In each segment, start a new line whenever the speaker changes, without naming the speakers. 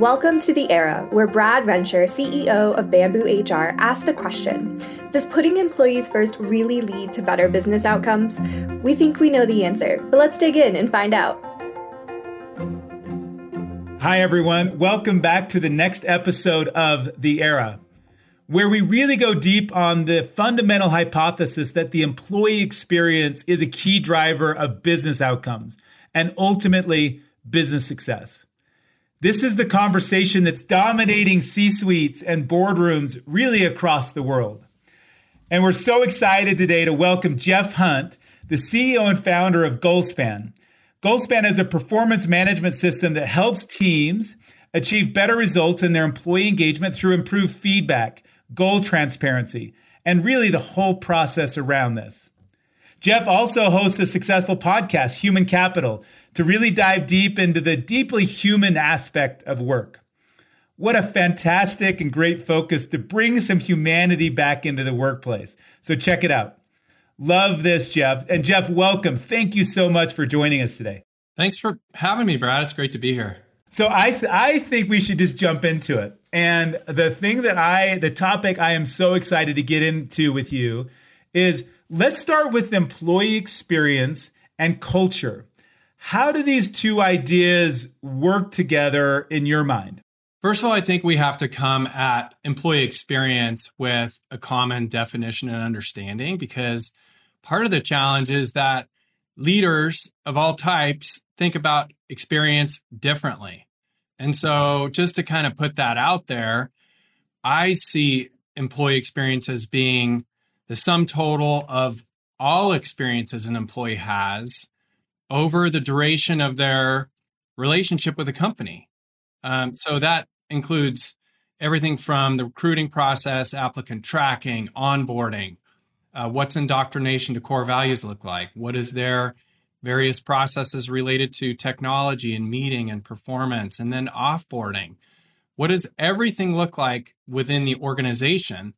Welcome to the era where Brad Rencher, CEO of BambooHR, asked the question Does putting employees first really lead to better business outcomes? We think we know the answer, but let's dig in and find out.
Hi, everyone. Welcome back to the next episode of The Era, where we really go deep on the fundamental hypothesis that the employee experience is a key driver of business outcomes and ultimately business success. This is the conversation that's dominating C suites and boardrooms really across the world. And we're so excited today to welcome Jeff Hunt, the CEO and founder of Goalspan. Goalspan is a performance management system that helps teams achieve better results in their employee engagement through improved feedback, goal transparency, and really the whole process around this. Jeff also hosts a successful podcast, Human Capital, to really dive deep into the deeply human aspect of work. What a fantastic and great focus to bring some humanity back into the workplace. So check it out. Love this, Jeff. And Jeff, welcome. Thank you so much for joining us today.
Thanks for having me, Brad. It's great to be here.
So I th- I think we should just jump into it. And the thing that I the topic I am so excited to get into with you is Let's start with employee experience and culture. How do these two ideas work together in your mind?
First of all, I think we have to come at employee experience with a common definition and understanding because part of the challenge is that leaders of all types think about experience differently. And so, just to kind of put that out there, I see employee experience as being the sum total of all experiences an employee has over the duration of their relationship with a company. Um, so that includes everything from the recruiting process, applicant tracking, onboarding, uh, what's indoctrination to core values look like, what is their various processes related to technology and meeting and performance, and then offboarding. What does everything look like within the organization?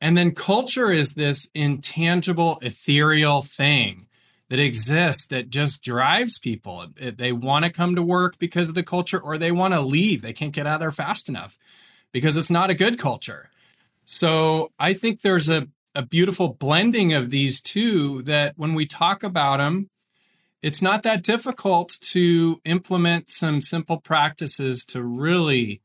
And then culture is this intangible, ethereal thing that exists that just drives people. They want to come to work because of the culture or they want to leave. They can't get out of there fast enough because it's not a good culture. So I think there's a, a beautiful blending of these two that when we talk about them, it's not that difficult to implement some simple practices to really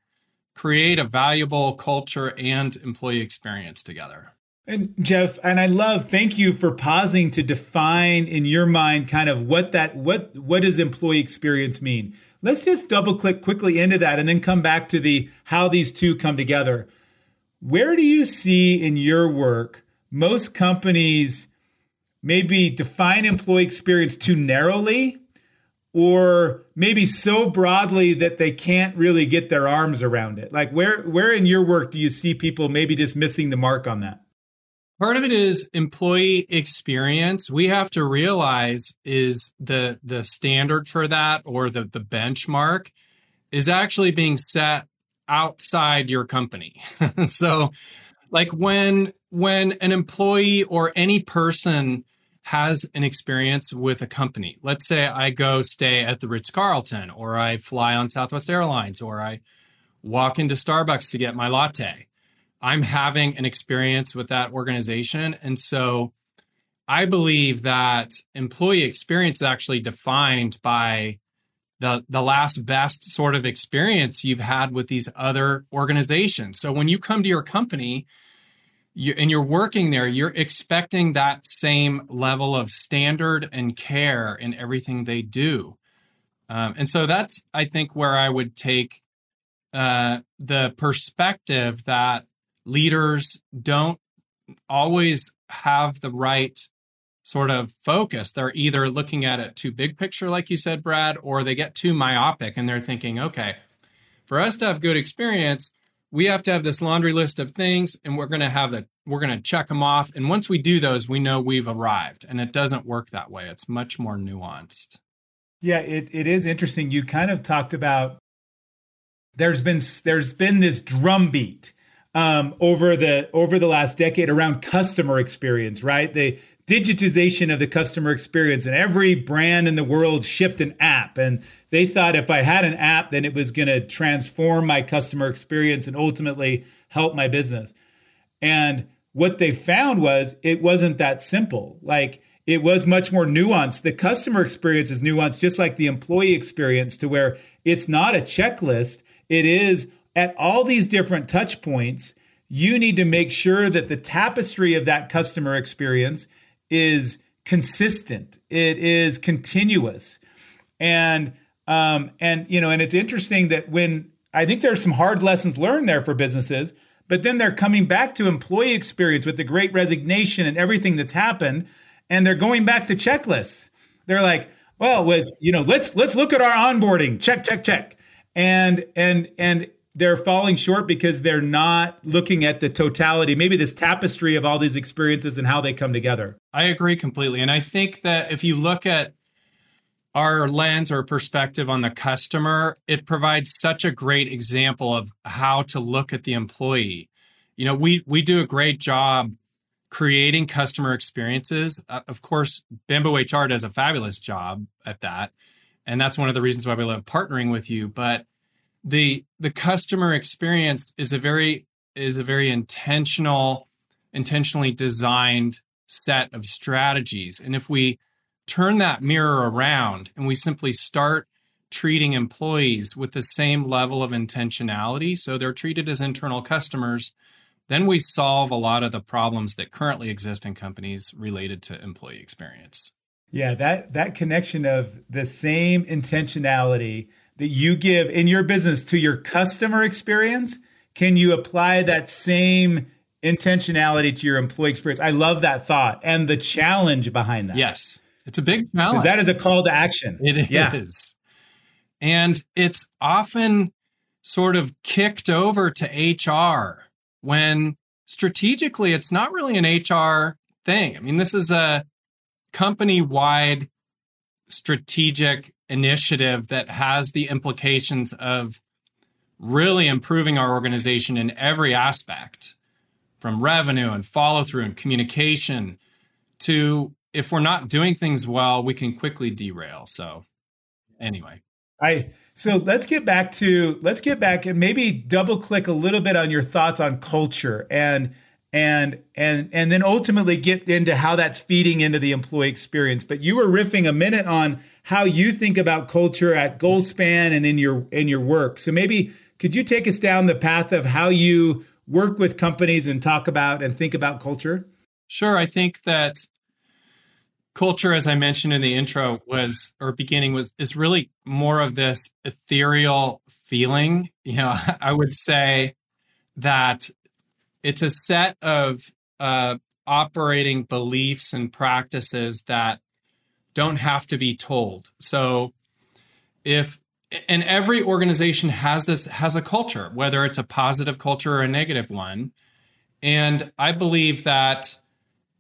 create a valuable culture and employee experience together.
And Jeff, and I love thank you for pausing to define in your mind kind of what that what what does employee experience mean? Let's just double click quickly into that and then come back to the how these two come together. Where do you see in your work most companies maybe define employee experience too narrowly or maybe so broadly that they can't really get their arms around it. Like where where in your work do you see people maybe just missing the mark on that?
Part of it is employee experience. We have to realize is the the standard for that or the the benchmark is actually being set outside your company. So like when when an employee or any person has an experience with a company. Let's say I go stay at the Ritz Carlton, or I fly on Southwest Airlines, or I walk into Starbucks to get my latte. I'm having an experience with that organization. And so I believe that employee experience is actually defined by the, the last best sort of experience you've had with these other organizations. So when you come to your company, you, and you're working there, you're expecting that same level of standard and care in everything they do. Um, and so that's, I think, where I would take uh, the perspective that leaders don't always have the right sort of focus. They're either looking at it too big picture, like you said, Brad, or they get too myopic and they're thinking, okay, for us to have good experience, we have to have this laundry list of things and we're going to have the we're going to check them off. And once we do those we know we've arrived. And it doesn't work that way. It's much more nuanced.
Yeah it, it is interesting. You kind of talked about there's been there's been this drumbeat um, over the over the last decade around customer experience, right? The digitization of the customer experience, and every brand in the world shipped an app, and they thought if I had an app, then it was going to transform my customer experience and ultimately help my business. And what they found was it wasn't that simple. Like it was much more nuanced. The customer experience is nuanced, just like the employee experience, to where it's not a checklist. It is at all these different touch points. You need to make sure that the tapestry of that customer experience is consistent. It is continuous, and um, and you know, and it's interesting that when I think there's some hard lessons learned there for businesses, but then they're coming back to employee experience with the great resignation and everything that's happened and they're going back to checklists. They're like, well, with you know, let's let's look at our onboarding. Check, check, check. And and and they're falling short because they're not looking at the totality, maybe this tapestry of all these experiences and how they come together.
I agree completely. And I think that if you look at our lens or perspective on the customer, it provides such a great example of how to look at the employee. You know, we we do a great job creating customer experiences. Uh, of course, BambooHR does a fabulous job at that. And that's one of the reasons why we love partnering with you. But the the customer experience is a very is a very intentional, intentionally designed set of strategies. And if we turn that mirror around and we simply start treating employees with the same level of intentionality, so they're treated as internal customers then we solve a lot of the problems that currently exist in companies related to employee experience.
Yeah, that that connection of the same intentionality that you give in your business to your customer experience, can you apply that same intentionality to your employee experience? I love that thought and the challenge behind that.
Yes. It's a big challenge.
That is a call to action.
It yeah. is. And it's often sort of kicked over to HR when strategically it's not really an HR thing. I mean, this is a company wide strategic initiative that has the implications of really improving our organization in every aspect from revenue and follow through and communication to if we're not doing things well, we can quickly derail. So, anyway.
I so let's get back to let's get back and maybe double click a little bit on your thoughts on culture and and and and then ultimately get into how that's feeding into the employee experience. But you were riffing a minute on how you think about culture at Goalspan and in your in your work. So maybe could you take us down the path of how you work with companies and talk about and think about culture?
Sure. I think that culture as i mentioned in the intro was or beginning was is really more of this ethereal feeling you know i would say that it's a set of uh, operating beliefs and practices that don't have to be told. So if and every organization has this has a culture whether it's a positive culture or a negative one. And i believe that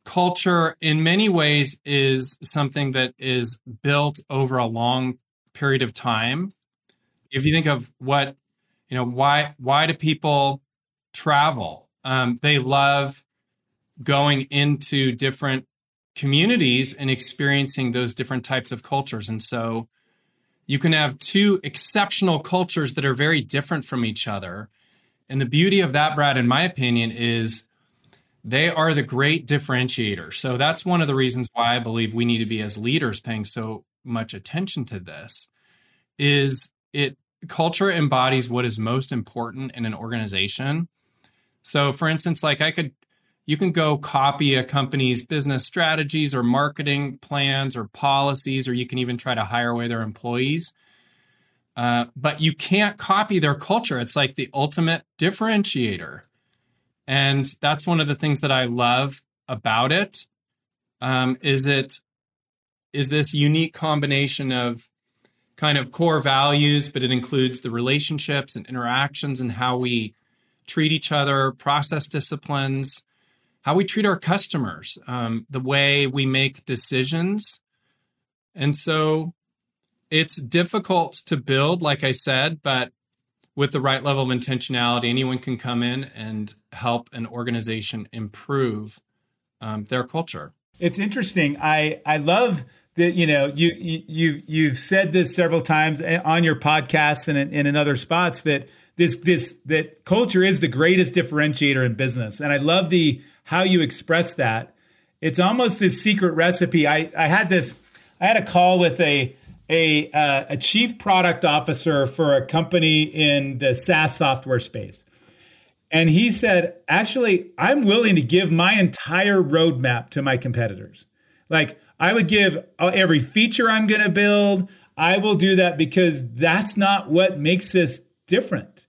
culture in many ways is something that is built over a long period of time. If you think of what you know why why do people travel? Um, they love going into different communities and experiencing those different types of cultures and so you can have two exceptional cultures that are very different from each other and the beauty of that brad in my opinion is they are the great differentiator. So that's one of the reasons why I believe we need to be as leaders paying so much attention to this is it culture embodies what is most important in an organization. So for instance, like I could you can go copy a company's business strategies or marketing plans or policies, or you can even try to hire away their employees. Uh, but you can't copy their culture. It's like the ultimate differentiator. And that's one of the things that I love about it. Um, is it is this unique combination of kind of core values, but it includes the relationships and interactions and how we treat each other, process disciplines, how we treat our customers, um, the way we make decisions. And so it's difficult to build, like I said, but with the right level of intentionality, anyone can come in and help an organization improve um, their culture.
It's interesting. I I love that you know you you you've said this several times on your podcast and in, and in other spots that this this that culture is the greatest differentiator in business, and I love the how you express that. It's almost this secret recipe. I I had this I had a call with a a uh, a chief product officer for a company in the SaaS software space. And he said, actually, I'm willing to give my entire roadmap to my competitors. Like, I would give uh, every feature I'm going to build. I will do that because that's not what makes us different.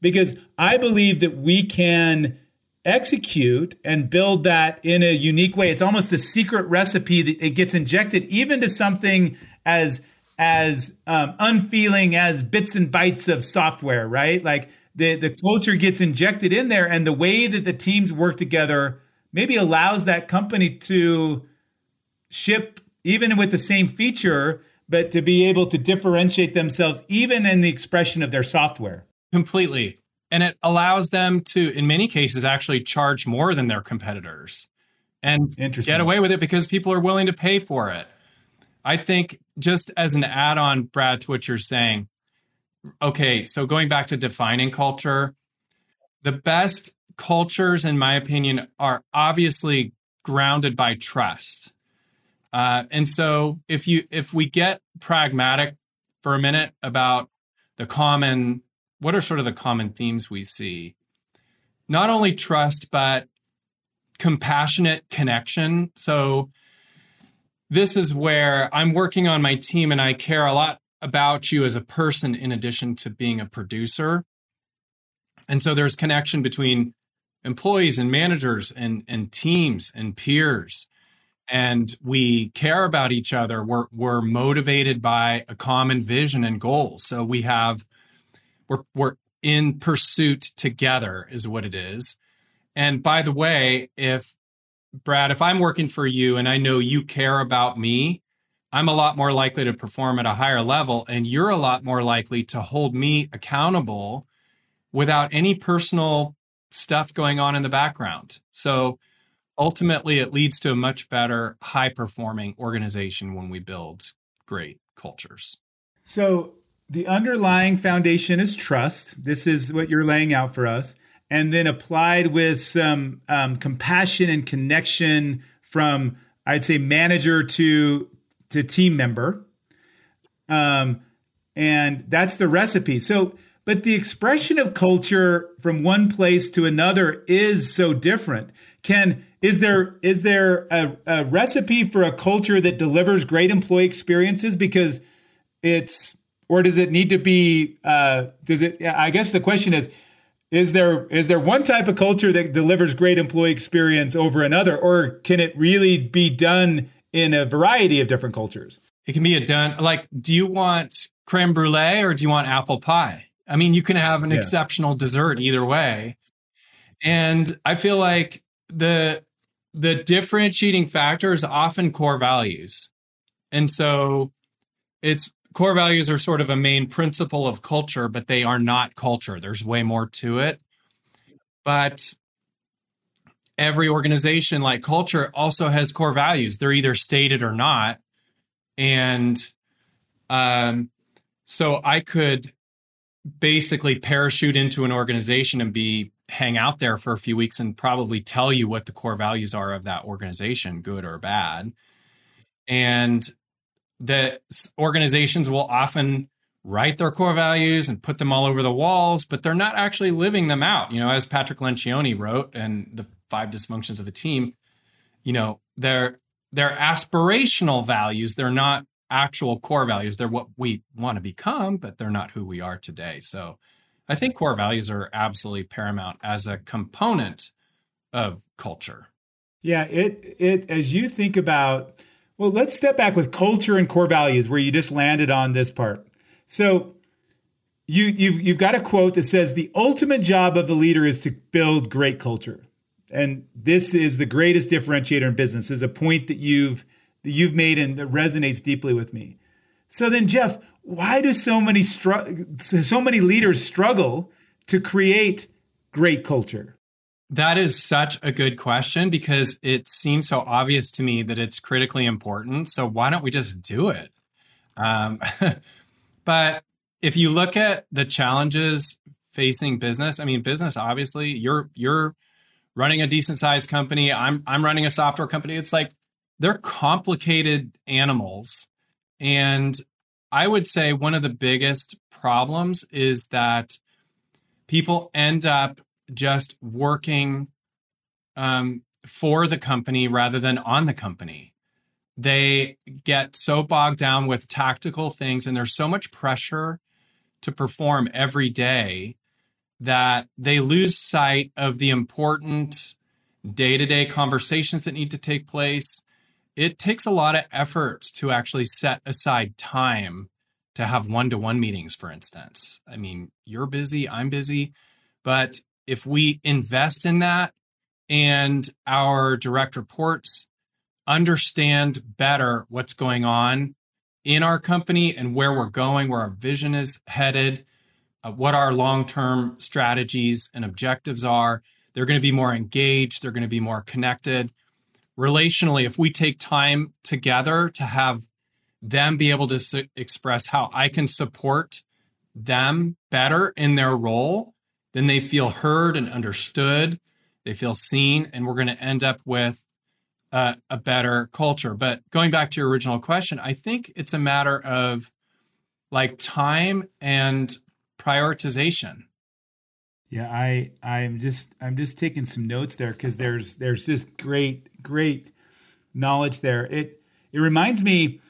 Because I believe that we can execute and build that in a unique way. It's almost a secret recipe that it gets injected even to something as as um, unfeeling as bits and bytes of software, right? Like the the culture gets injected in there, and the way that the teams work together maybe allows that company to ship even with the same feature, but to be able to differentiate themselves even in the expression of their software.
Completely. And it allows them to, in many cases, actually charge more than their competitors and get away with it because people are willing to pay for it. I think just as an add on, Brad, to what you're saying, okay, so going back to defining culture, the best cultures, in my opinion, are obviously grounded by trust. Uh, and so if you if we get pragmatic for a minute about the common what are sort of the common themes we see not only trust but compassionate connection so this is where i'm working on my team and i care a lot about you as a person in addition to being a producer. And so there's connection between employees and managers and, and teams and peers. And we care about each other. We're, we're motivated by a common vision and goals. So we have, we're, we're in pursuit together, is what it is. And by the way, if Brad, if I'm working for you and I know you care about me, I'm a lot more likely to perform at a higher level, and you're a lot more likely to hold me accountable without any personal stuff going on in the background. So ultimately, it leads to a much better, high performing organization when we build great cultures.
So the underlying foundation is trust. This is what you're laying out for us. And then applied with some um, compassion and connection from, I'd say, manager to to team member. Um, and that's the recipe. So, but the expression of culture from one place to another is so different. Can is there is there a, a recipe for a culture that delivers great employee experiences? Because it's or does it need to be? Uh, does it? I guess the question is: is there is there one type of culture that delivers great employee experience over another, or can it really be done in a variety of different cultures.
It can be a done like, do you want creme brulee or do you want apple pie? I mean, you can have an yeah. exceptional dessert either way. And I feel like the the differentiating factor is often core values. And so it's core values are sort of a main principle of culture, but they are not culture. There's way more to it. But every organization like culture also has core values. They're either stated or not. And um, so I could basically parachute into an organization and be hang out there for a few weeks and probably tell you what the core values are of that organization, good or bad. And the organizations will often write their core values and put them all over the walls, but they're not actually living them out. You know, as Patrick Lencioni wrote, and the five dysfunctions of a team, you know, they're they're aspirational values. They're not actual core values. They're what we want to become, but they're not who we are today. So I think core values are absolutely paramount as a component of culture.
Yeah, it it as you think about well, let's step back with culture and core values where you just landed on this part. So you you've you've got a quote that says the ultimate job of the leader is to build great culture and this is the greatest differentiator in business is a point that you've that you've made and that resonates deeply with me so then jeff why do so many str- so many leaders struggle to create great culture?
That is such a good question because it seems so obvious to me that it's critically important. So why don't we just do it? Um, but if you look at the challenges facing business, I mean, business obviously you're you're running a decent sized company. I'm I'm running a software company. It's like they're complicated animals, and I would say one of the biggest problems is that people end up just working um, for the company rather than on the company. They get so bogged down with tactical things, and there's so much pressure to perform every day that they lose sight of the important day to day conversations that need to take place. It takes a lot of effort to actually set aside time to have one to one meetings, for instance. I mean, you're busy, I'm busy, but if we invest in that and our direct reports understand better what's going on in our company and where we're going, where our vision is headed, uh, what our long term strategies and objectives are, they're going to be more engaged, they're going to be more connected. Relationally, if we take time together to have them be able to su- express how I can support them better in their role, then they feel heard and understood. They feel seen, and we're going to end up with uh, a better culture. But going back to your original question, I think it's a matter of like time and prioritization.
Yeah, I I'm just I'm just taking some notes there because there's there's this great great knowledge there. It it reminds me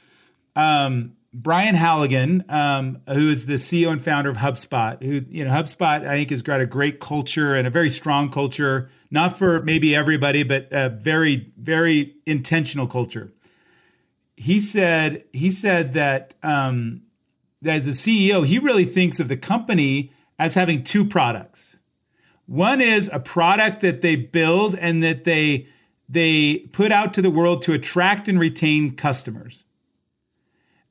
um, Brian Halligan, um, who is the CEO and founder of HubSpot, who, you know, HubSpot, I think, has got a great culture and a very strong culture, not for maybe everybody, but a very, very intentional culture. He said, he said that, um, that as a CEO, he really thinks of the company as having two products. One is a product that they build and that they they put out to the world to attract and retain customers.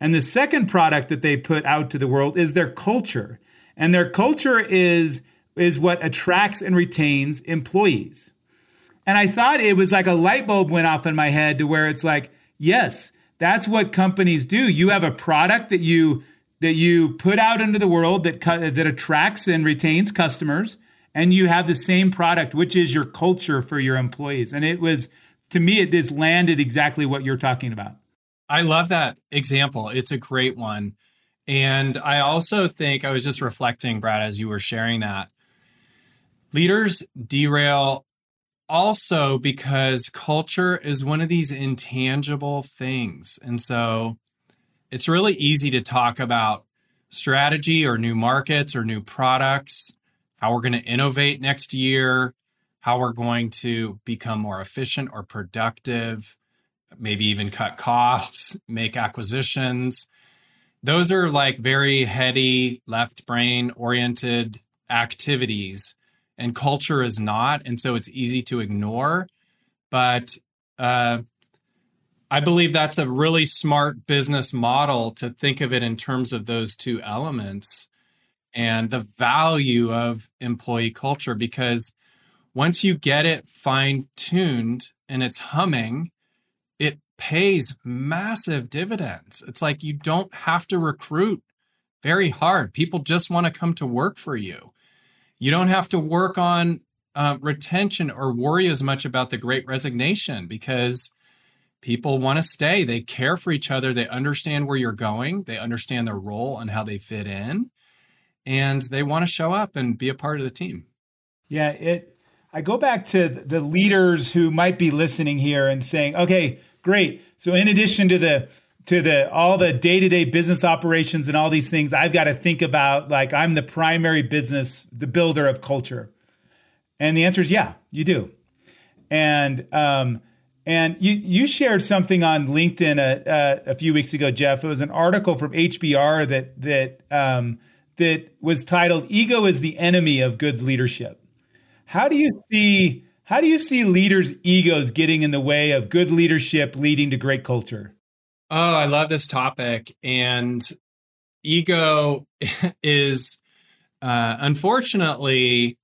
And the second product that they put out to the world is their culture. And their culture is, is what attracts and retains employees. And I thought it was like a light bulb went off in my head to where it's like, yes, that's what companies do. You have a product that you that you put out into the world that that attracts and retains customers, and you have the same product, which is your culture for your employees. And it was to me, it just landed exactly what you're talking about.
I love that example. It's a great one. And I also think I was just reflecting, Brad, as you were sharing that. Leaders derail also because culture is one of these intangible things. And so it's really easy to talk about strategy or new markets or new products, how we're going to innovate next year, how we're going to become more efficient or productive maybe even cut costs, make acquisitions. Those are like very heady, left brain oriented activities, and culture is not. And so it's easy to ignore. But uh, I believe that's a really smart business model to think of it in terms of those two elements and the value of employee culture because once you get it fine tuned and it's humming, pays massive dividends. It's like you don't have to recruit very hard. People just want to come to work for you. You don't have to work on uh, retention or worry as much about the great resignation because people want to stay. They care for each other. They understand where you're going. They understand their role and how they fit in. And they want to show up and be a part of the team.
Yeah, it I go back to the leaders who might be listening here and saying, okay, Great. So in addition to the to the all the day-to-day business operations and all these things, I've got to think about like I'm the primary business, the builder of culture. And the answer is yeah, you do. And um, and you you shared something on LinkedIn a, a, a, few weeks ago, Jeff. It was an article from HBR that that um, that was titled "Ego is the enemy of good leadership." How do you see how do you see leaders' egos getting in the way of good leadership leading to great culture?
Oh, I love this topic. And ego is uh, unfortunately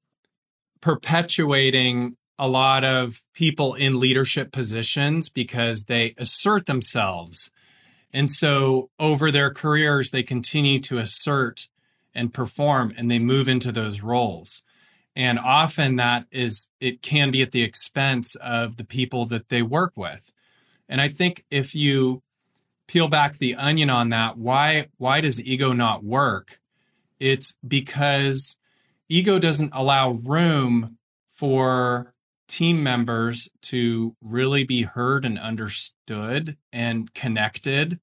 perpetuating a lot of people in leadership positions because they assert themselves. And so over their careers, they continue to assert and perform and they move into those roles. And often that is, it can be at the expense of the people that they work with. And I think if you peel back the onion on that, why, why does ego not work? It's because ego doesn't allow room for team members to really be heard and understood and connected.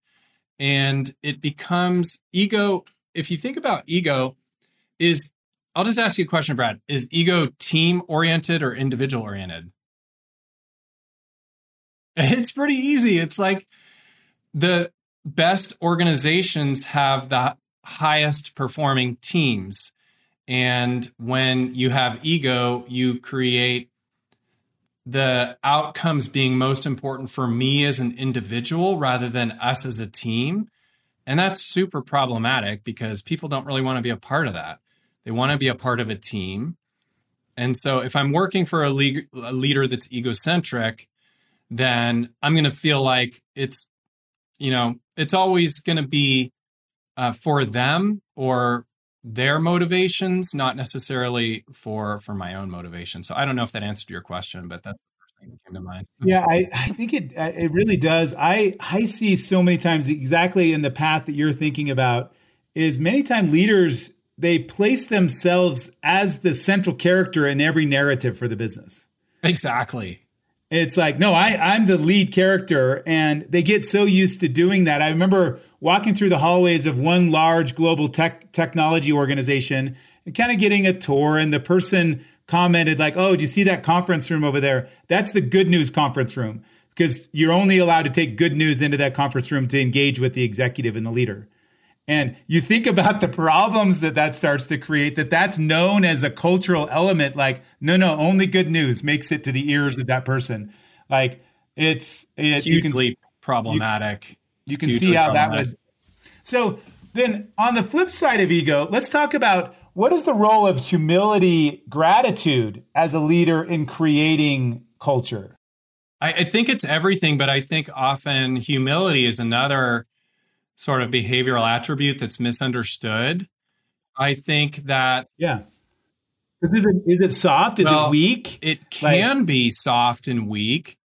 And it becomes ego. If you think about ego, is I'll just ask you a question, Brad. Is ego team oriented or individual oriented? It's pretty easy. It's like the best organizations have the highest performing teams. And when you have ego, you create the outcomes being most important for me as an individual rather than us as a team. And that's super problematic because people don't really want to be a part of that. They want to be a part of a team. And so if I'm working for a, le- a leader that's egocentric, then I'm going to feel like it's, you know, it's always going to be uh, for them or their motivations, not necessarily for for my own motivation. So I don't know if that answered your question, but that's the first thing that came to mind.
yeah, I, I think it uh, it really does. I I see so many times exactly in the path that you're thinking about is many time leaders they place themselves as the central character in every narrative for the business.
Exactly.
It's like, no, I, I'm the lead character. And they get so used to doing that. I remember walking through the hallways of one large global tech technology organization and kind of getting a tour. And the person commented, like, oh, do you see that conference room over there? That's the good news conference room because you're only allowed to take good news into that conference room to engage with the executive and the leader. And you think about the problems that that starts to create, that that's known as a cultural element. Like, no, no, only good news makes it to the ears of that person. Like, it's it,
hugely you can, problematic.
You, you can see how that would. So then, on the flip side of ego, let's talk about what is the role of humility, gratitude as a leader in creating culture.
I, I think it's everything, but I think often humility is another sort of behavioral attribute that's misunderstood. I think that
yeah. Is it is it soft? Is well, it weak?
It can like, be soft and weak,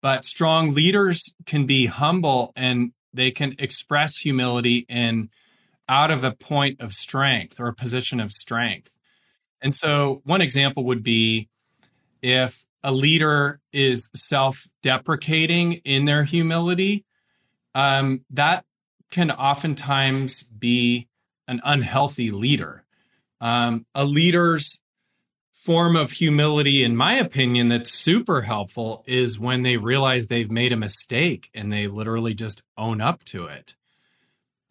but strong leaders can be humble and they can express humility in out of a point of strength or a position of strength. And so one example would be if a leader is self-deprecating in their humility, um, that can oftentimes be an unhealthy leader. Um, a leader's form of humility, in my opinion, that's super helpful is when they realize they've made a mistake and they literally just own up to it.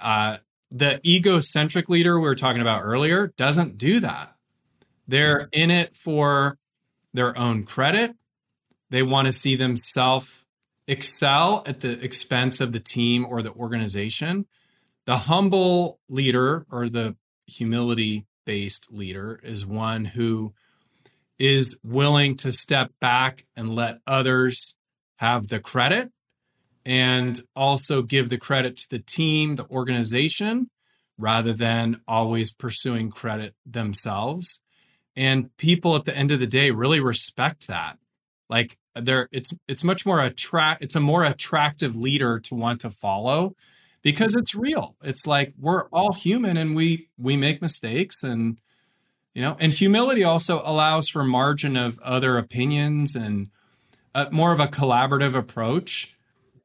Uh, the egocentric leader we were talking about earlier doesn't do that. They're in it for their own credit. They want to see themselves excel at the expense of the team or the organization. The humble leader or the humility based leader is one who is willing to step back and let others have the credit and also give the credit to the team, the organization, rather than always pursuing credit themselves. And people at the end of the day really respect that. Like there it's it's much more attract it's a more attractive leader to want to follow because it's real. It's like we're all human and we we make mistakes and you know and humility also allows for margin of other opinions and a, more of a collaborative approach.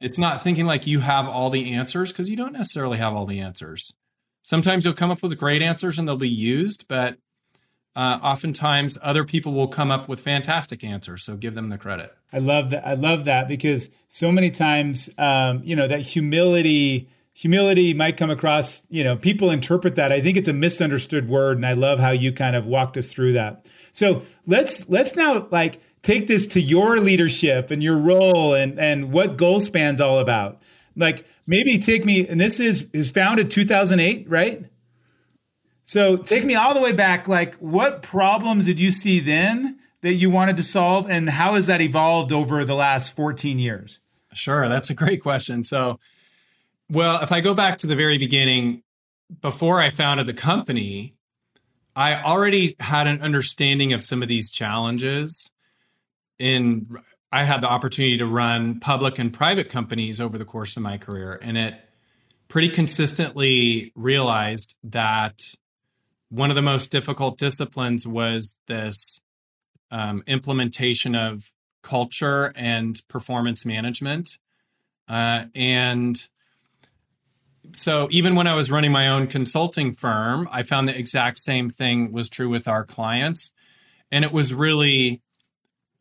It's not thinking like you have all the answers because you don't necessarily have all the answers. Sometimes you'll come up with great answers and they'll be used but uh, oftentimes other people will come up with fantastic answers. So give them the credit.
I love that. I love that because so many times, um, you know, that humility, humility might come across, you know, people interpret that. I think it's a misunderstood word. And I love how you kind of walked us through that. So let's, let's now like take this to your leadership and your role and, and what Goalspan's all about. Like maybe take me, and this is is founded 2008, right? So take me all the way back. Like, what problems did you see then that you wanted to solve, and how has that evolved over the last 14 years?
Sure, that's a great question. So, well, if I go back to the very beginning, before I founded the company, I already had an understanding of some of these challenges. In I had the opportunity to run public and private companies over the course of my career, and it pretty consistently realized that one of the most difficult disciplines was this um, implementation of culture and performance management. Uh, and so even when I was running my own consulting firm, I found the exact same thing was true with our clients. And it was really,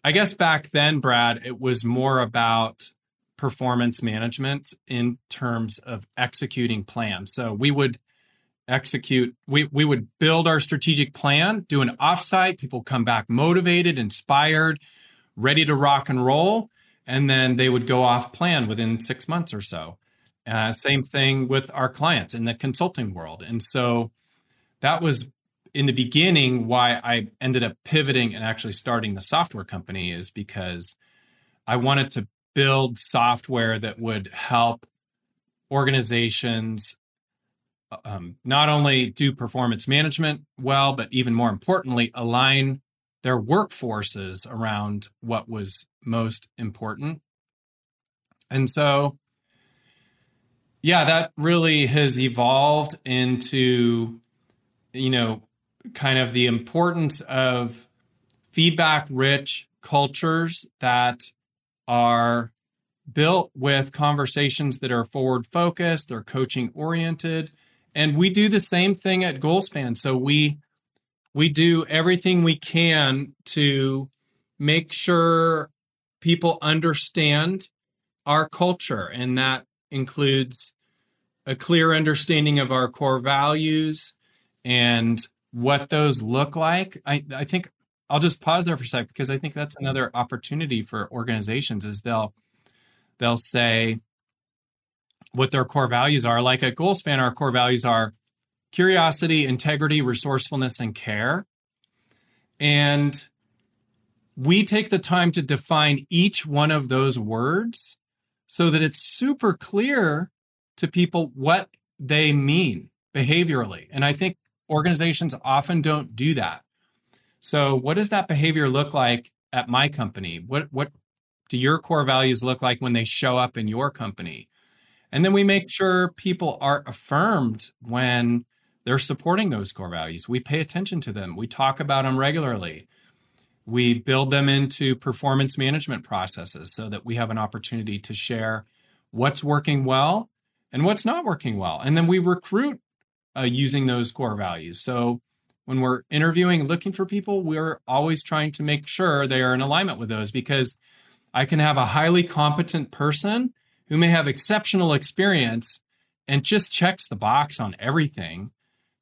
I guess back then, Brad, it was more about performance management in terms of executing plans. So we would execute, we, we would build our strategic plan, do an offsite, people come back motivated, inspired, ready to rock and roll. And then they would go off plan within six months or so. Uh, same thing with our clients in the consulting world. And so that was in the beginning why I ended up pivoting and actually starting the software company is because I wanted to build software that would help organizations um, not only do performance management well, but even more importantly, align their workforces around what was most important. And so yeah, that really has evolved into, you know, kind of the importance of feedback rich cultures that are built with conversations that are forward focused, they're coaching oriented. And we do the same thing at Goalspan. So we we do everything we can to make sure people understand our culture and that includes a clear understanding of our core values and what those look like. I, I think I'll just pause there for a sec because I think that's another opportunity for organizations is they'll they'll say what their core values are. Like at Goalspan, our core values are curiosity, integrity, resourcefulness, and care. And we take the time to define each one of those words so that it's super clear to people what they mean behaviorally. And I think organizations often don't do that. So, what does that behavior look like at my company? What what do your core values look like when they show up in your company? And then we make sure people are affirmed when they're supporting those core values. We pay attention to them. We talk about them regularly. We build them into performance management processes so that we have an opportunity to share what's working well and what's not working well. And then we recruit uh, using those core values. So when we're interviewing, looking for people, we're always trying to make sure they are in alignment with those because I can have a highly competent person who may have exceptional experience and just checks the box on everything.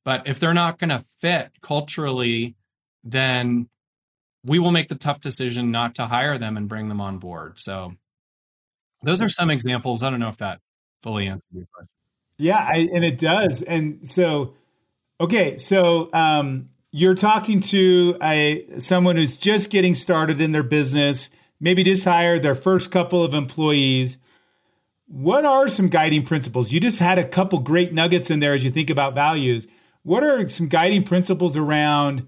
But if they're not going to fit culturally, then we will make the tough decision not to hire them and bring them on board. So those are some examples. I don't know if that fully answer your question.
Yeah, I, and it does. And so, okay, so um, you're talking to a someone who's just getting started in their business, maybe just hired their first couple of employees. What are some guiding principles? You just had a couple great nuggets in there as you think about values. What are some guiding principles around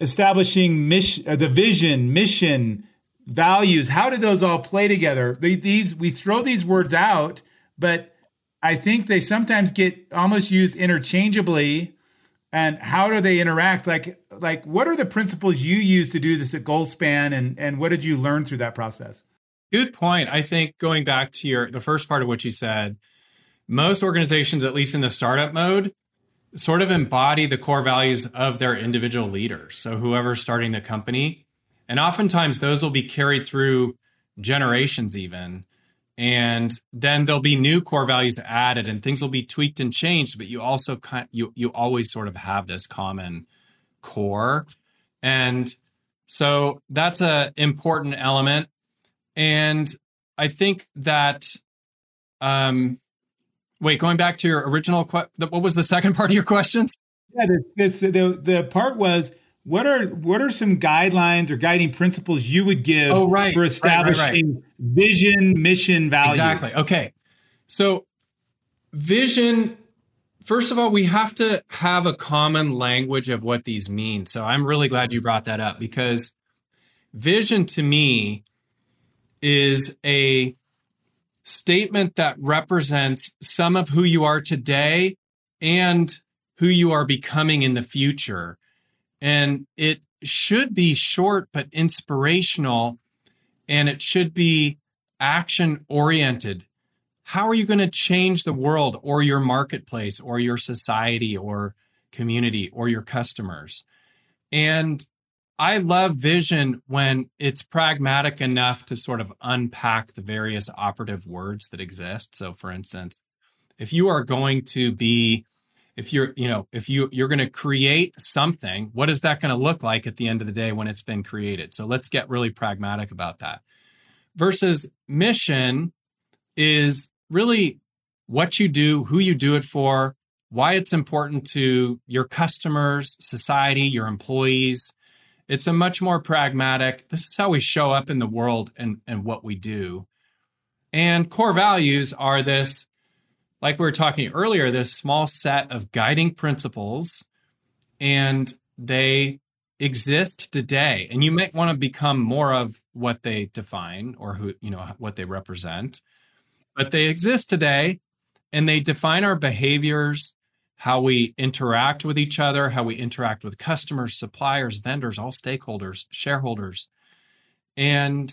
establishing mission, uh, the vision, mission, values? How do those all play together? These we throw these words out but I think they sometimes get almost used interchangeably. And how do they interact? Like, like what are the principles you use to do this at Goalspan, and and what did you learn through that process?
Good point. I think going back to your the first part of what you said, most organizations, at least in the startup mode, sort of embody the core values of their individual leaders. So whoever's starting the company, and oftentimes those will be carried through generations even and then there'll be new core values added and things will be tweaked and changed but you also kind you you always sort of have this common core and so that's a important element and i think that um, wait, going back to your original question, what was the second part of your questions?
Yeah, this, the the part was what are what are some guidelines or guiding principles you would give
oh, right,
for establishing
right, right,
vision, mission, values?
Exactly. Okay. So vision first of all, we have to have a common language of what these mean. So I'm really glad you brought that up because vision to me is a statement that represents some of who you are today and who you are becoming in the future. And it should be short but inspirational, and it should be action oriented. How are you going to change the world or your marketplace or your society or community or your customers? And I love vision when it's pragmatic enough to sort of unpack the various operative words that exist. So, for instance, if you are going to be if you're you know if you you're going to create something what is that going to look like at the end of the day when it's been created so let's get really pragmatic about that versus mission is really what you do who you do it for why it's important to your customers society your employees it's a much more pragmatic this is how we show up in the world and and what we do and core values are this like we were talking earlier, this small set of guiding principles, and they exist today. And you might want to become more of what they define or who, you know, what they represent. But they exist today and they define our behaviors, how we interact with each other, how we interact with customers, suppliers, vendors, all stakeholders, shareholders. And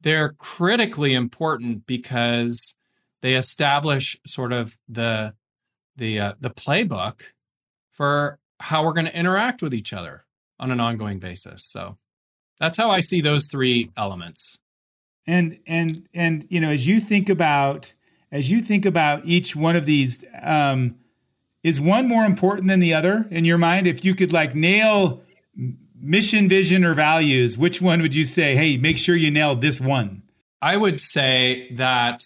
they're critically important because they establish sort of the the uh, the playbook for how we're going to interact with each other on an ongoing basis. So that's how I see those three elements.
And and and you know, as you think about as you think about each one of these, um, is one more important than the other in your mind? If you could like nail mission, vision, or values, which one would you say? Hey, make sure you nail this one.
I would say that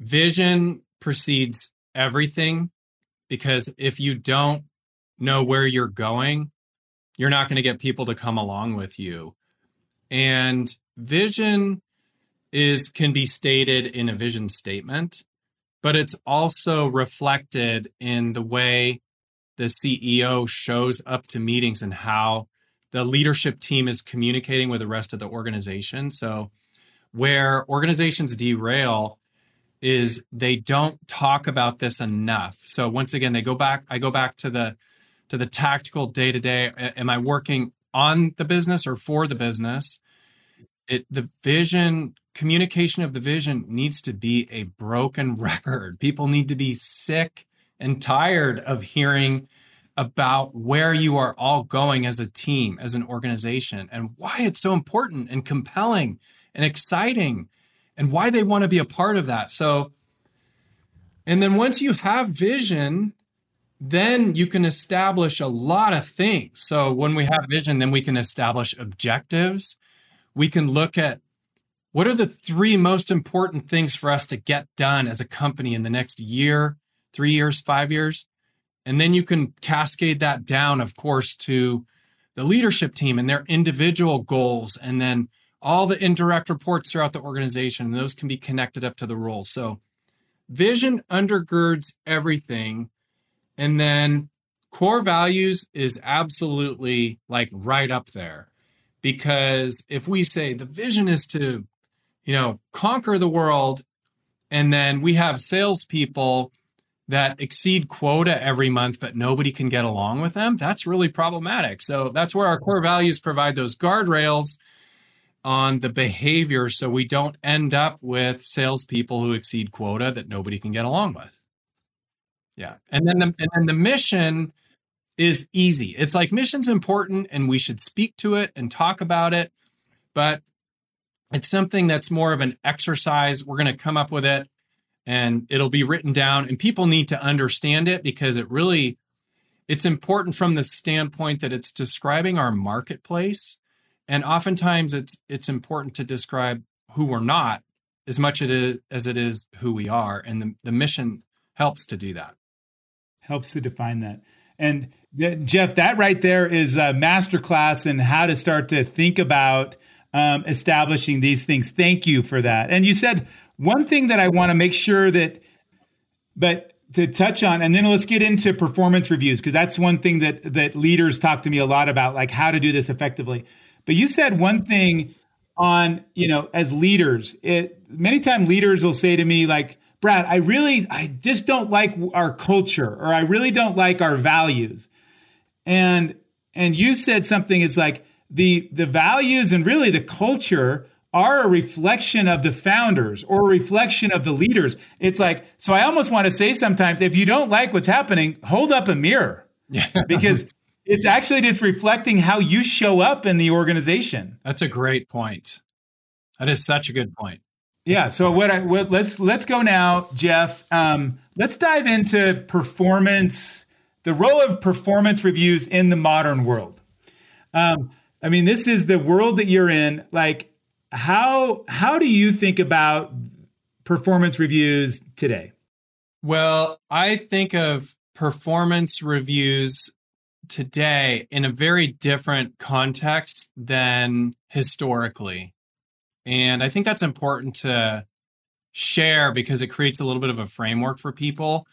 vision precedes everything because if you don't know where you're going, you're not going to get people to come along with you. And vision is can be stated in a vision statement, but it's also reflected in the way the CEO shows up to meetings and how the leadership team is communicating with the rest of the organization. So where organizations derail is they don't talk about this enough. So once again, they go back. I go back to the to the tactical day to day. Am I working on the business or for the business? It the vision communication of the vision needs to be a broken record. People need to be sick and tired of hearing about where you are all going as a team, as an organization, and why it's so important and compelling and exciting and why they want to be a part of that. So, and then once you have vision, then you can establish a lot of things. So, when we have vision, then we can establish objectives. We can look at what are the three most important things for us to get done as a company in the next year, three years, five years. And then you can cascade that down, of course, to the leadership team and their individual goals. And then all the indirect reports throughout the organization, and those can be connected up to the roles. So vision undergirds everything. And then core values is absolutely like right up there. Because if we say the vision is to, you know, conquer the world, and then we have salespeople that exceed quota every month, but nobody can get along with them, that's really problematic. So that's where our core values provide those guardrails on the behavior so we don't end up with salespeople who exceed quota that nobody can get along with. Yeah. And then the, and then the mission is easy. It's like mission's important and we should speak to it and talk about it, but it's something that's more of an exercise. We're going to come up with it and it'll be written down and people need to understand it because it really it's important from the standpoint that it's describing our marketplace and oftentimes it's it's important to describe who we're not as much as it is who we are. And the, the mission helps to do that.
Helps to define that. And Jeff, that right there is a masterclass in how to start to think about um, establishing these things. Thank you for that. And you said one thing that I want to make sure that, but to touch on, and then let's get into performance reviews because that's one thing that that leaders talk to me a lot about, like how to do this effectively. But you said one thing on, you know, as leaders, it many times leaders will say to me like, Brad, I really, I just don't like our culture, or I really don't like our values. And and you said something. It's like the the values and really the culture are a reflection of the founders or a reflection of the leaders. It's like, so I almost want to say sometimes, if you don't like what's happening, hold up a mirror. Yeah. because it's actually just reflecting how you show up in the organization.
That's a great point. That is such a good point.
Yeah. So what I what, let's let's go now, Jeff. Um, let's dive into performance, the role of performance reviews in the modern world. Um, I mean, this is the world that you're in. Like, how how do you think about performance reviews today?
Well, I think of performance reviews today in a very different context than historically. And I think that's important to share because it creates a little bit of a framework for people.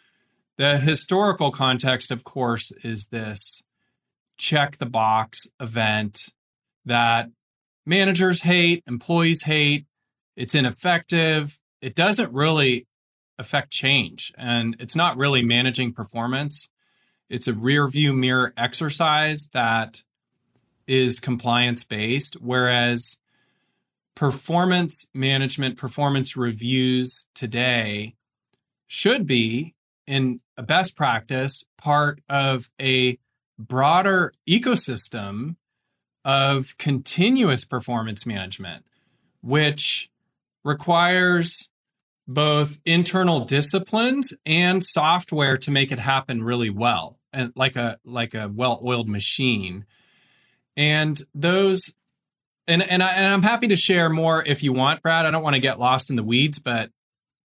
The historical context, of course, is this check the box event that managers hate, employees hate, it's ineffective, it doesn't really affect change, and it's not really managing performance. It's a rear view mirror exercise that is compliance based, whereas performance management, performance reviews today should be in a best practice part of a broader ecosystem of continuous performance management, which requires both internal disciplines and software to make it happen really well and like a like a well-oiled machine and those and and, I, and I'm happy to share more if you want, Brad. I don't want to get lost in the weeds, but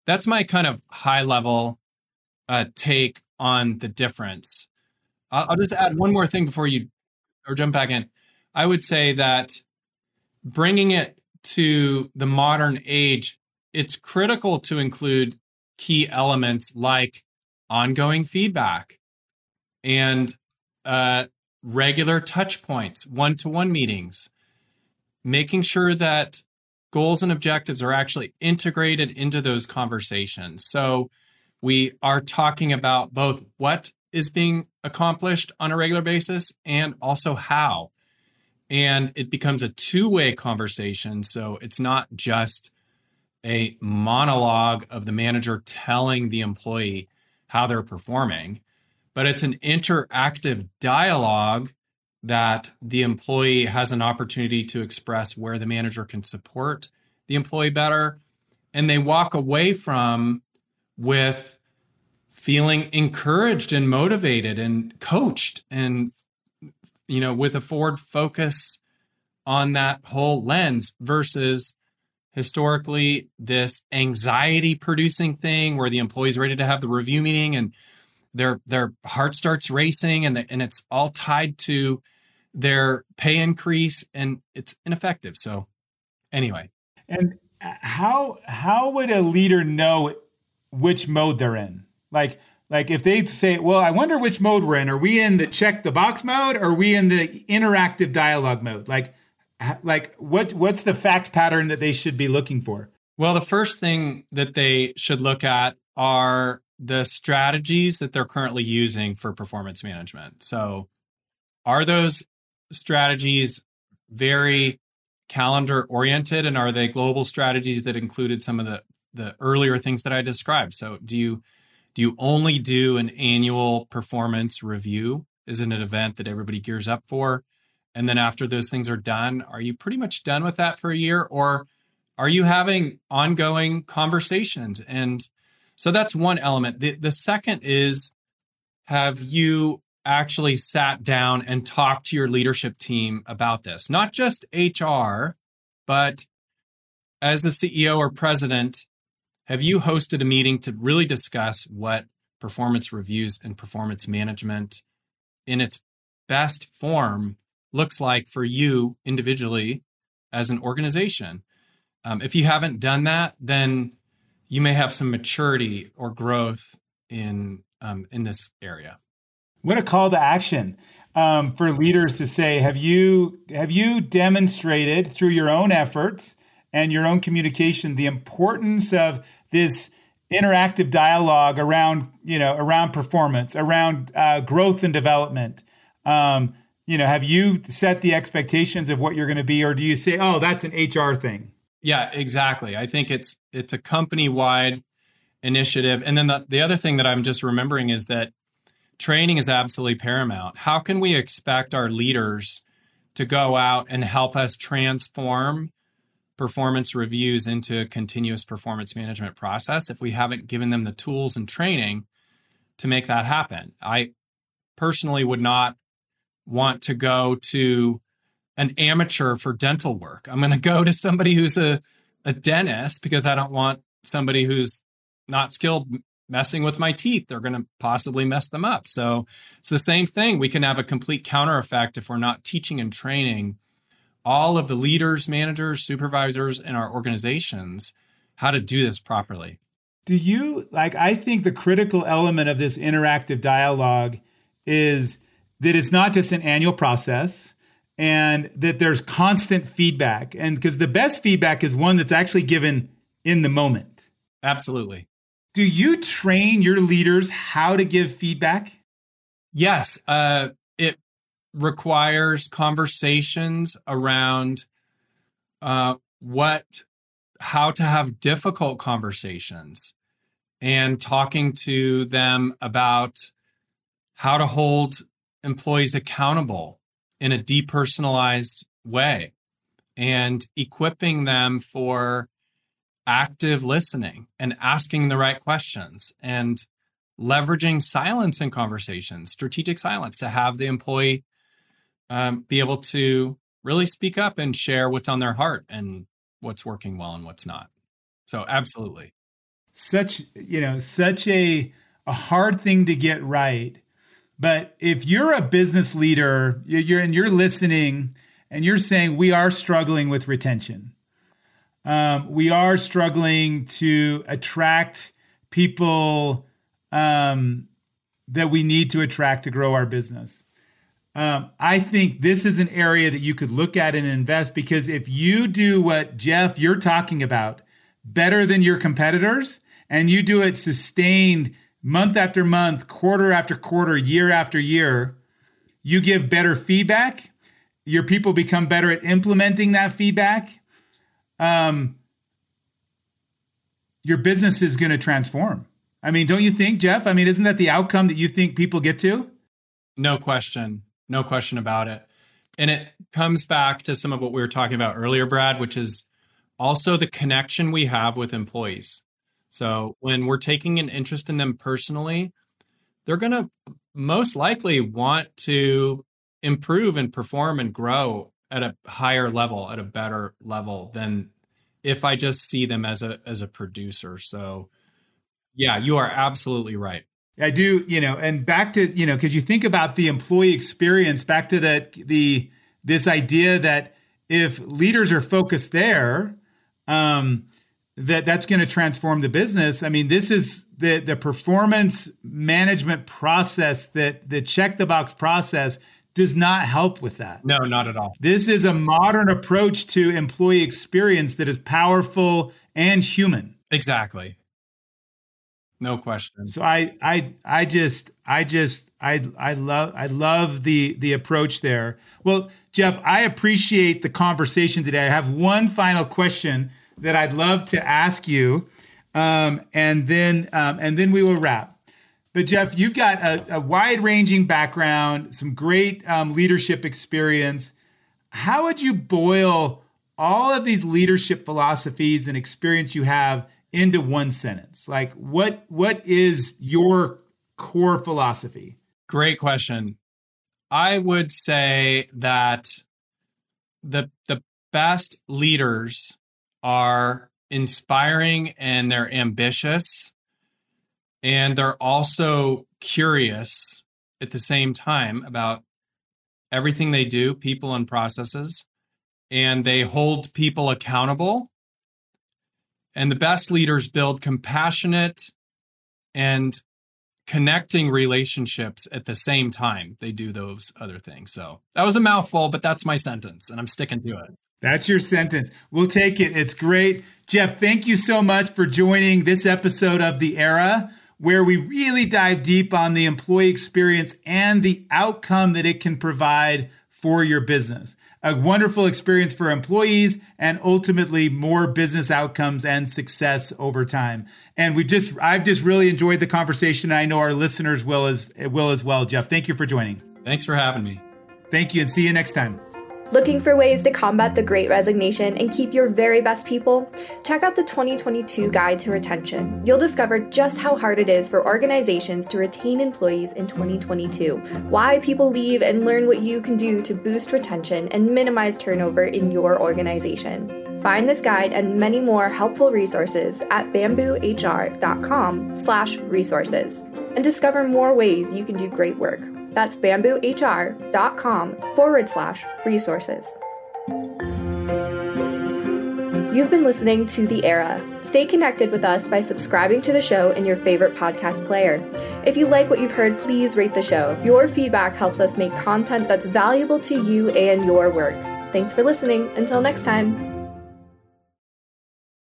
that's my kind of high level uh, take on the difference. I'll, I'll just add one more thing before you or jump back in. I would say that bringing it to the modern age, it's critical to include key elements like ongoing feedback and uh, regular touch points, one to one meetings, making sure that goals and objectives are actually integrated into those conversations. So we are talking about both what is being accomplished on a regular basis and also how. And it becomes a two way conversation. So it's not just a monologue of the manager telling the employee how they're performing, but it's an interactive dialogue that the employee has an opportunity to express where the manager can support the employee better and they walk away from with feeling encouraged and motivated and coached and you know with a forward focus on that whole lens versus historically this anxiety producing thing where the employee's ready to have the review meeting and their their heart starts racing and the, and it's all tied to their pay increase and it's ineffective. So anyway.
And uh, how how would a leader know which mode they're in? Like like if they say, "Well, I wonder which mode we're in. Are we in the check the box mode or are we in the interactive dialogue mode?" Like like what what's the fact pattern that they should be looking for?
Well, the first thing that they should look at are the strategies that they're currently using for performance management. So, are those strategies very calendar oriented and are they global strategies that included some of the the earlier things that I described? So do you do you only do an annual performance review? Is it an event that everybody gears up for? And then after those things are done, are you pretty much done with that for a year or are you having ongoing conversations? And so that's one element. The the second is have you actually sat down and talked to your leadership team about this, not just HR, but as the CEO or president, have you hosted a meeting to really discuss what performance reviews and performance management in its best form looks like for you individually as an organization? Um, if you haven't done that, then you may have some maturity or growth in um, in this area.
What a call to action um, for leaders to say, have you have you demonstrated through your own efforts and your own communication the importance of this interactive dialogue around you know around performance, around uh, growth and development. Um, you know, have you set the expectations of what you're going to be, or do you say, "Oh, that's an HR thing"?
Yeah, exactly. I think it's it's a company wide initiative, and then the the other thing that I'm just remembering is that training is absolutely paramount. How can we expect our leaders to go out and help us transform performance reviews into a continuous performance management process if we haven't given them the tools and training to make that happen? I personally would not want to go to an amateur for dental work. I'm going to go to somebody who's a, a dentist because I don't want somebody who's not skilled messing with my teeth. They're going to possibly mess them up. So it's the same thing. We can have a complete counter effect if we're not teaching and training all of the leaders, managers, supervisors in our organizations how to do this properly.
Do you like? I think the critical element of this interactive dialogue is that it's not just an annual process and that there's constant feedback. And because the best feedback is one that's actually given in the moment.
Absolutely.
Do you train your leaders how to give feedback?
Yes. Uh, requires conversations around uh, what, how to have difficult conversations and talking to them about how to hold employees accountable in a depersonalized way and equipping them for active listening and asking the right questions and leveraging silence in conversations, strategic silence to have the employee um, be able to really speak up and share what's on their heart and what's working well and what's not. So, absolutely.
Such, you know, such a, a hard thing to get right. But if you're a business leader, you're and you're listening and you're saying we are struggling with retention um, we are struggling to attract people um, that we need to attract to grow our business. Um, I think this is an area that you could look at and invest because if you do what Jeff you're talking about better than your competitors and you do it sustained month after month, quarter after quarter, year after year, you give better feedback. Your people become better at implementing that feedback um, your business is going to transform. I mean, don't you think, Jeff? I mean, isn't that the outcome that you think people get to?
No question. No question about it. And it comes back to some of what we were talking about earlier, Brad, which is also the connection we have with employees. So when we're taking an interest in them personally, they're going to most likely want to improve and perform and grow at a higher level, at a better level than if I just see them as a as a producer. So yeah, you are absolutely right.
I do, you know, and back to, you know, because you think about the employee experience, back to that the this idea that if leaders are focused there, um, that that's going to transform the business. I mean, this is the the performance management process that the check the box process does not help with that.
No, not at all.
This is a modern approach to employee experience that is powerful and human.
Exactly. No question.
So I I I just I just I I love I love the the approach there. Well, Jeff, I appreciate the conversation today. I have one final question that I'd love to ask you, um, and then um, and then we will wrap. But Jeff, you've got a, a wide-ranging background, some great um, leadership experience. How would you boil all of these leadership philosophies and experience you have into one sentence? Like, what what is your core philosophy?
Great question. I would say that the the best leaders are inspiring and they're ambitious and they're also curious at the same time about everything they do, people and processes, and they hold people accountable. And the best leaders build compassionate and connecting relationships at the same time they do those other things. So that was a mouthful, but that's my sentence, and I'm sticking to it.
That's your sentence. We'll take it. It's great. Jeff, thank you so much for joining this episode of The Era, where we really dive deep on the employee experience and the outcome that it can provide for your business. A wonderful experience for employees and ultimately more business outcomes and success over time. And we just I've just really enjoyed the conversation. I know our listeners will as will as well. Jeff, thank you for joining.
Thanks for having me.
Thank you and see you next time.
Looking for ways to combat the great resignation and keep your very best people? Check out the 2022 Guide to Retention. You'll discover just how hard it is for organizations to retain employees in 2022, why people leave, and learn what you can do to boost retention and minimize turnover in your organization. Find this guide and many more helpful resources at bamboohr.com/resources and discover more ways you can do great work. That's bamboohr.com forward slash resources. You've been listening to The Era. Stay connected with us by subscribing to the show in your favorite podcast player. If you like what you've heard, please rate the show. Your feedback helps us make content that's valuable to you and your work. Thanks for listening. Until next time.